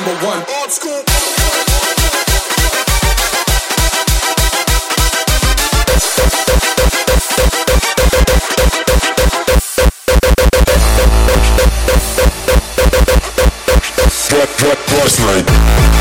number one. Old school. Drop, drop, last night.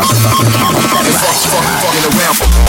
Motherfucking Fuck, fucking around.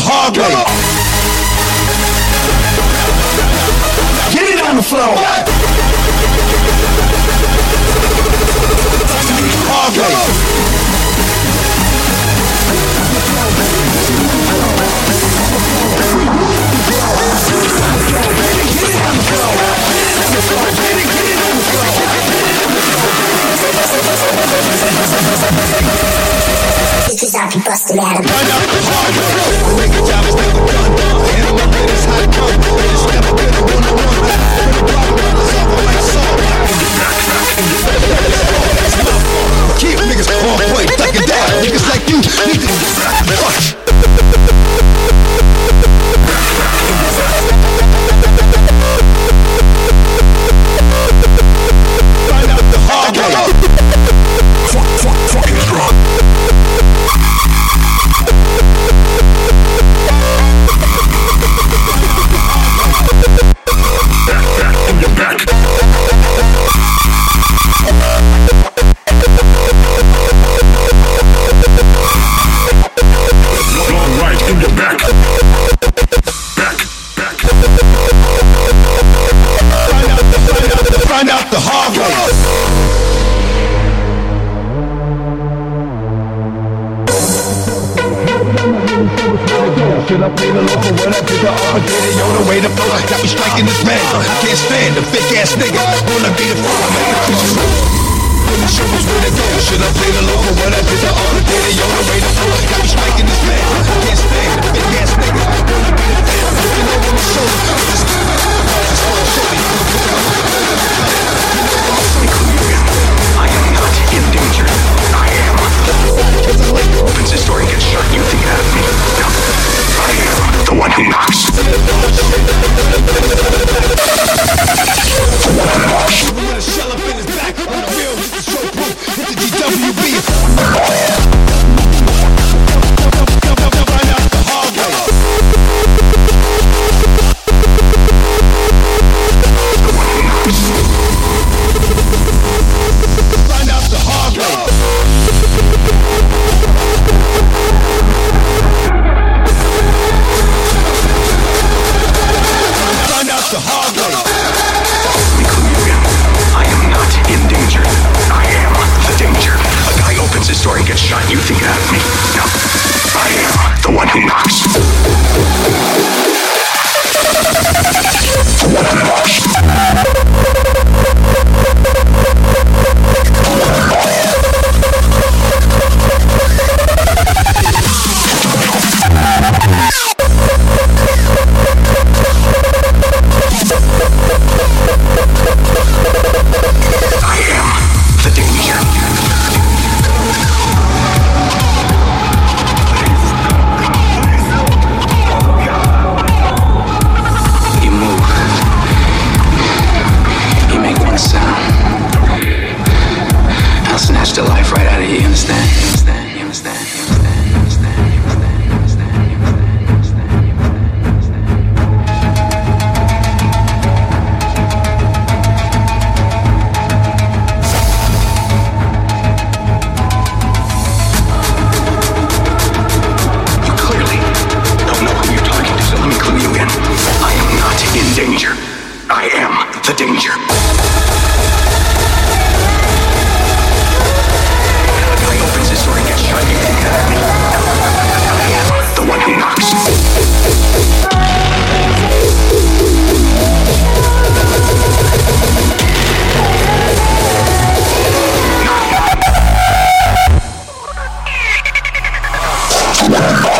The hard way. Get it on the floor. Yeah.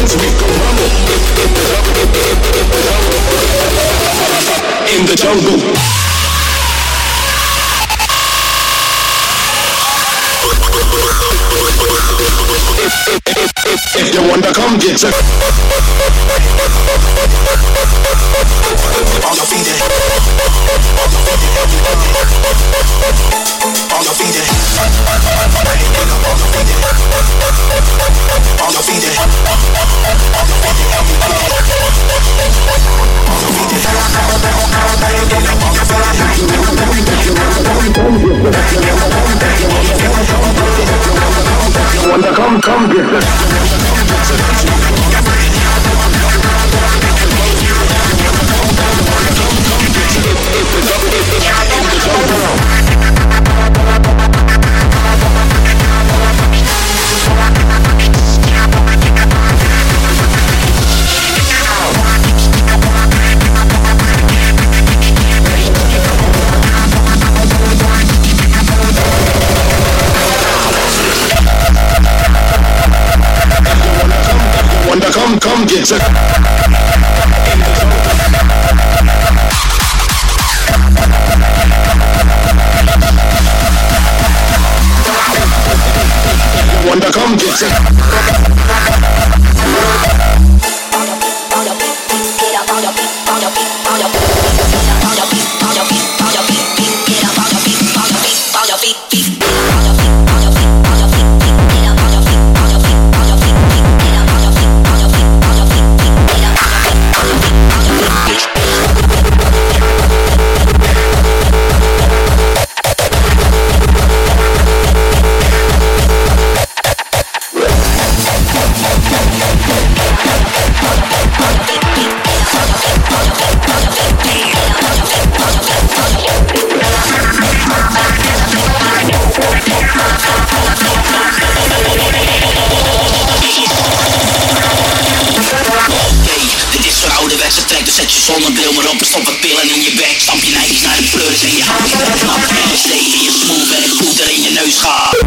In the jungle. If, if, if, if you wanna come get some Come the come, come, get Zet je zonnebril maar op en stop wat pillen in je bek. Stamp je neigjes naar de pleurs en je handen knap En je steven je smoel en het er in je neus gaat.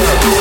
Thank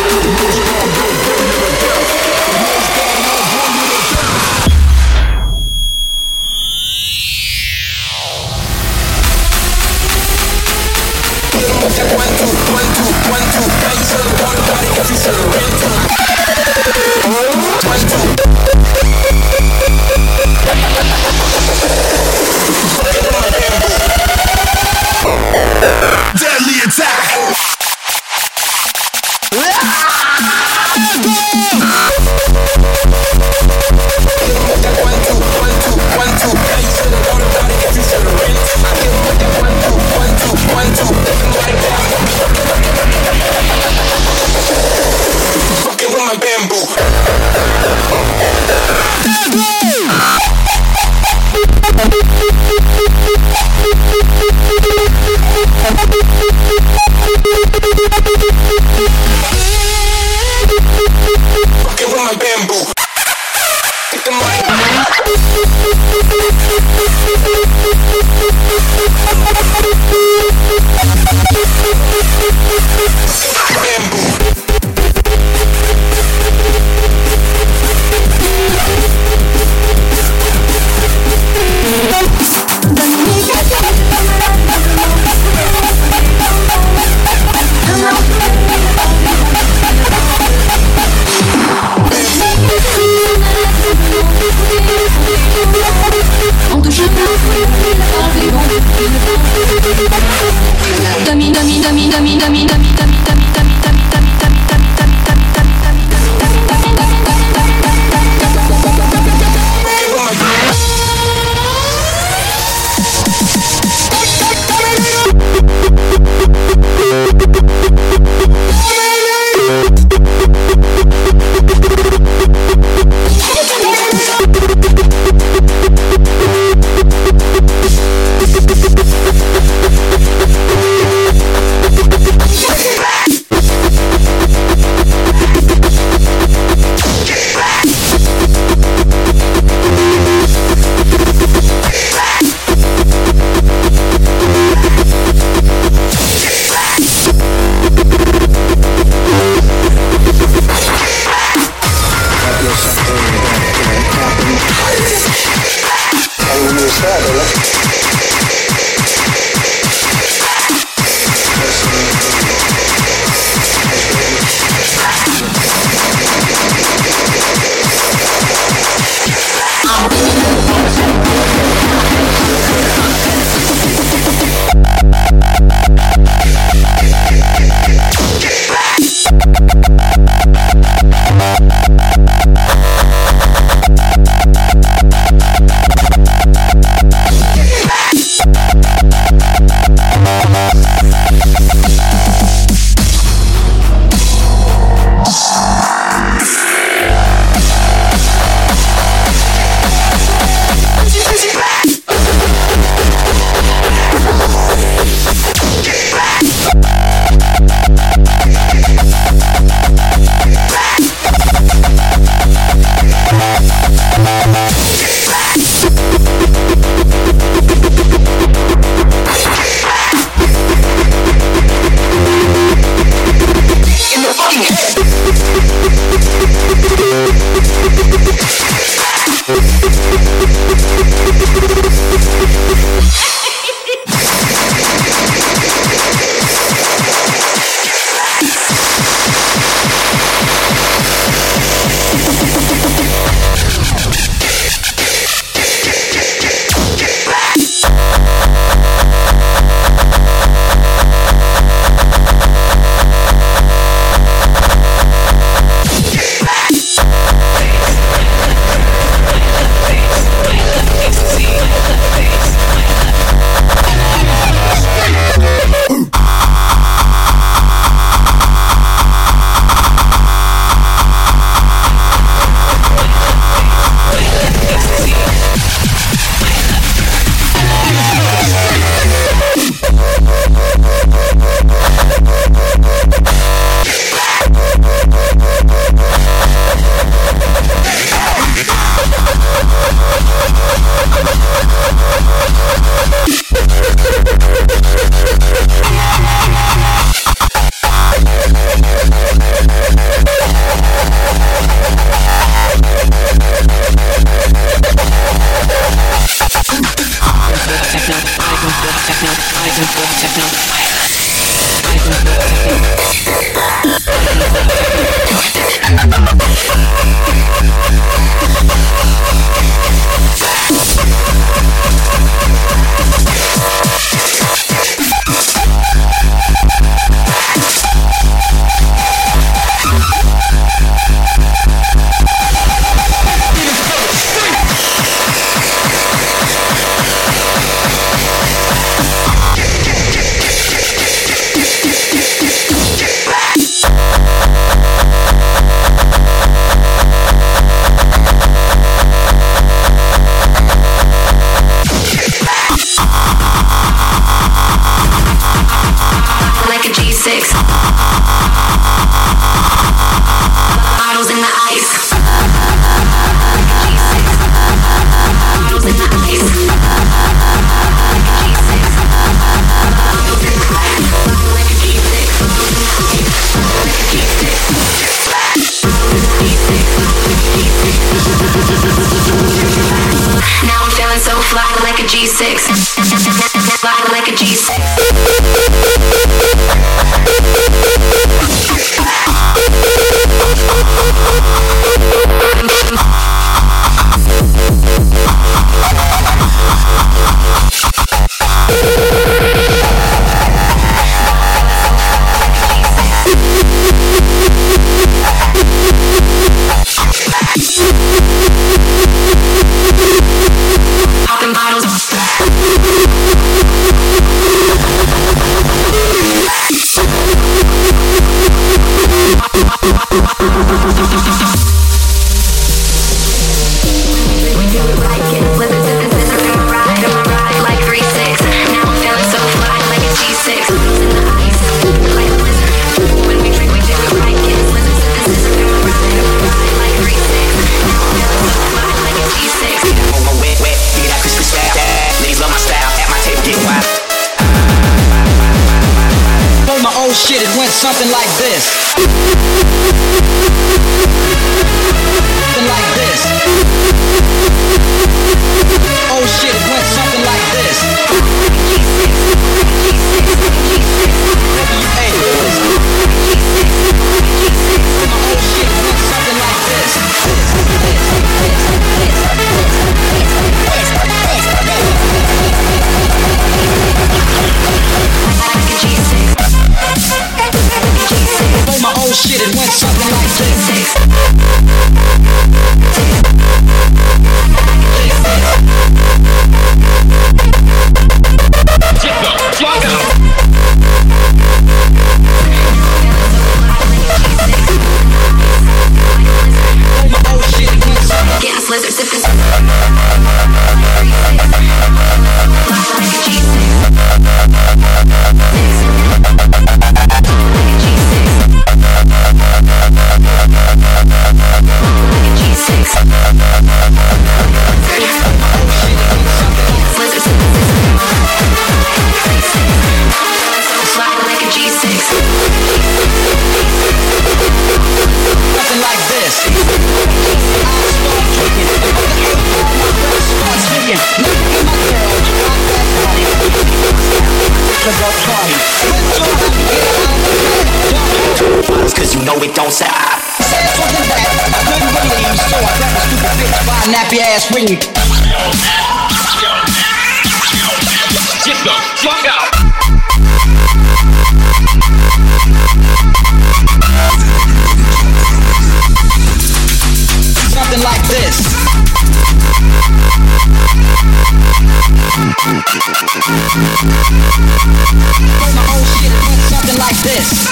this.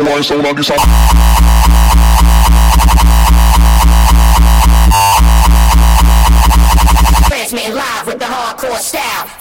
Why so long is Transmitting live with the hardcore style.